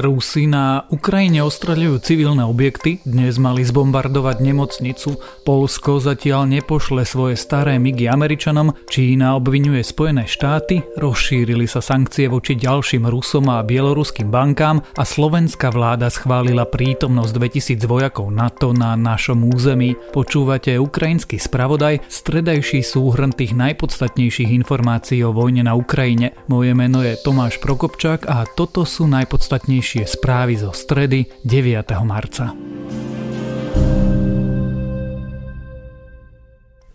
Rusi na Ukrajine ostreľujú civilné objekty, dnes mali zbombardovať nemocnicu, Polsko zatiaľ nepošle svoje staré migy Američanom, Čína obvinuje Spojené štáty, rozšírili sa sankcie voči ďalším Rusom a bieloruským bankám. A slovenská vláda schválila prítomnosť 2000 vojakov NATO na našom území. Počúvate ukrajinský spravodaj, stredajší súhrn tých najpodstatnejších informácií o vojne na Ukrajine. Moje meno je Tomáš Prokopčák a toto sú najpodstatnejšie najnovšie správy zo stredy 9. marca.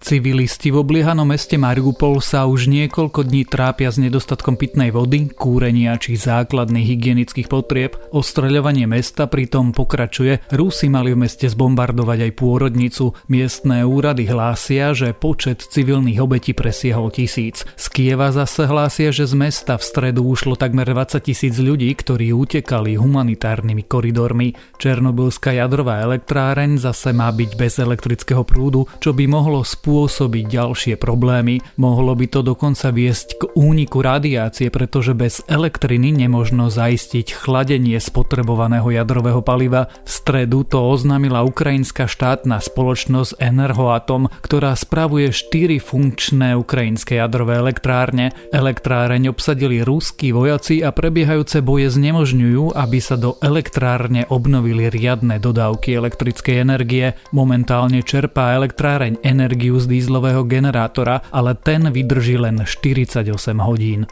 Civilisti v obliehanom meste Mariupol sa už niekoľko dní trápia s nedostatkom pitnej vody, kúrenia či základných hygienických potrieb. Ostreľovanie mesta pritom pokračuje. Rusi mali v meste zbombardovať aj pôrodnicu. Miestne úrady hlásia, že počet civilných obetí presiehol tisíc. Z Kieva zase hlásia, že z mesta v stredu ušlo takmer 20 tisíc ľudí, ktorí utekali humanitárnymi koridormi. Černobylská jadrová elektráreň zase má byť bez elektrického prúdu, čo by mohlo spôsobiť spôsobiť ďalšie problémy. Mohlo by to dokonca viesť k úniku radiácie, pretože bez elektriny nemožno zaistiť chladenie spotrebovaného jadrového paliva. V stredu to oznámila ukrajinská štátna spoločnosť Enerhoatom, ktorá spravuje štyri funkčné ukrajinské jadrové elektrárne. Elektráreň obsadili ruskí vojaci a prebiehajúce boje znemožňujú, aby sa do elektrárne obnovili riadne dodávky elektrickej energie. Momentálne čerpá elektráreň energiu z dízlového generátora, ale ten vydrží len 48 hodín.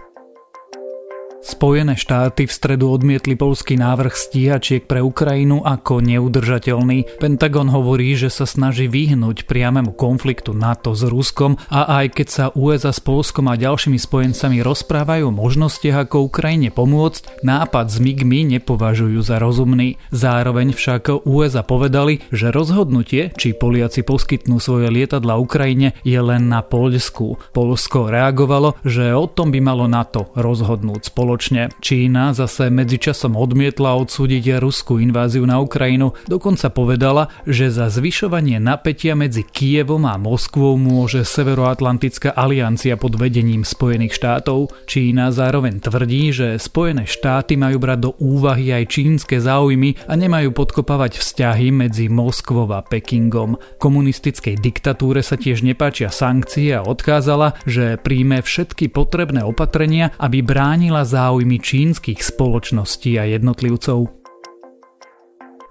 Spojené štáty v stredu odmietli polský návrh stíhačiek pre Ukrajinu ako neudržateľný. Pentagon hovorí, že sa snaží vyhnúť priamemu konfliktu NATO s Ruskom a aj keď sa USA s Polskom a ďalšími spojencami rozprávajú o možnostiach ako Ukrajine pomôcť, nápad s MIGmi nepovažujú za rozumný. Zároveň však USA povedali, že rozhodnutie, či Poliaci poskytnú svoje lietadla Ukrajine, je len na Poľsku. Polsko reagovalo, že o tom by malo NATO rozhodnúť spoločne spoločne. Čína zase medzičasom odmietla odsúdiť ruskú inváziu na Ukrajinu, dokonca povedala, že za zvyšovanie napätia medzi Kievom a Moskvou môže Severoatlantická aliancia pod vedením Spojených štátov. Čína zároveň tvrdí, že Spojené štáty majú brať do úvahy aj čínske záujmy a nemajú podkopávať vzťahy medzi Moskvou a Pekingom. Komunistickej diktatúre sa tiež nepáčia sankcie a odkázala, že príjme všetky potrebné opatrenia, aby bránila za záujmy čínskych spoločností a jednotlivcov.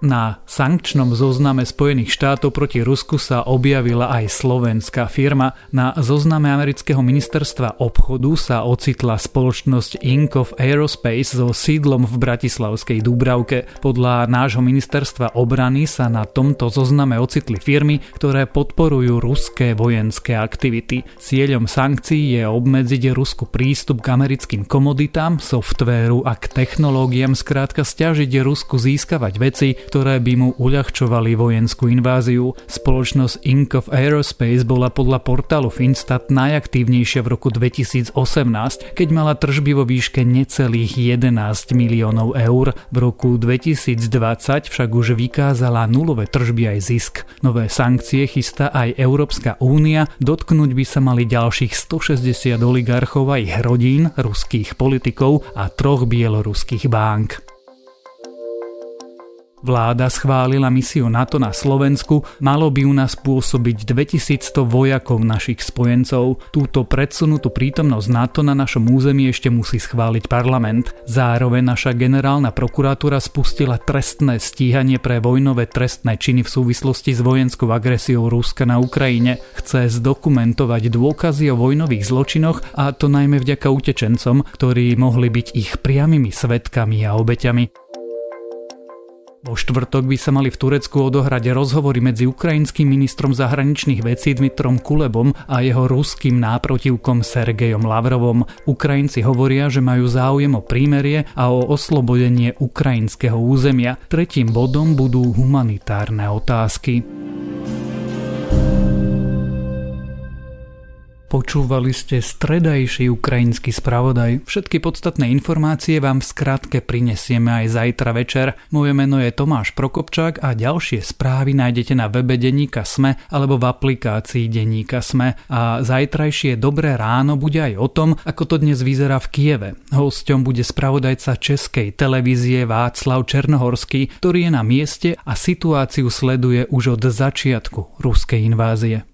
Na sankčnom zozname Spojených štátov proti Rusku sa objavila aj slovenská firma. Na zozname amerického ministerstva obchodu sa ocitla spoločnosť Inc. of Aerospace so sídlom v Bratislavskej Dúbravke. Podľa nášho ministerstva obrany sa na tomto zozname ocitli firmy, ktoré podporujú ruské vojenské aktivity. Cieľom sankcií je obmedziť Rusku prístup k americkým komoditám, softvéru a k technológiám, skrátka stiažiť Rusku získavať veci, ktoré by mu uľahčovali vojenskú inváziu. Spoločnosť Inc. of Aerospace bola podľa portálu Finstat najaktívnejšia v roku 2018, keď mala tržby vo výške necelých 11 miliónov eur. V roku 2020 však už vykázala nulové tržby aj zisk. Nové sankcie chystá aj Európska únia, dotknúť by sa mali ďalších 160 oligarchov a ich rodín, ruských politikov a troch bieloruských bank. Vláda schválila misiu NATO na Slovensku, malo by u nás pôsobiť 2100 vojakov našich spojencov. Túto predsunutú prítomnosť NATO na našom území ešte musí schváliť parlament. Zároveň naša generálna prokuratúra spustila trestné stíhanie pre vojnové trestné činy v súvislosti s vojenskou agresiou Ruska na Ukrajine. Chce zdokumentovať dôkazy o vojnových zločinoch a to najmä vďaka utečencom, ktorí mohli byť ich priamými svetkami a obeťami. Vo štvrtok by sa mali v Turecku odohrať rozhovory medzi ukrajinským ministrom zahraničných vecí Dmitrom Kulebom a jeho ruským náprotivkom Sergejom Lavrovom. Ukrajinci hovoria, že majú záujem o prímerie a o oslobodenie ukrajinského územia. Tretím bodom budú humanitárne otázky. Počúvali ste stredajší ukrajinský spravodaj. Všetky podstatné informácie vám v skratke prinesieme aj zajtra večer. Moje meno je Tomáš Prokopčák a ďalšie správy nájdete na webe Deníka Sme alebo v aplikácii Deníka Sme. A zajtrajšie Dobré ráno bude aj o tom, ako to dnes vyzerá v Kieve. Hosťom bude spravodajca Českej televízie Václav Černohorský, ktorý je na mieste a situáciu sleduje už od začiatku ruskej invázie.